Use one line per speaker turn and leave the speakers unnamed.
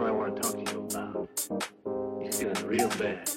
what I want to talk to you about. He's feeling real bad.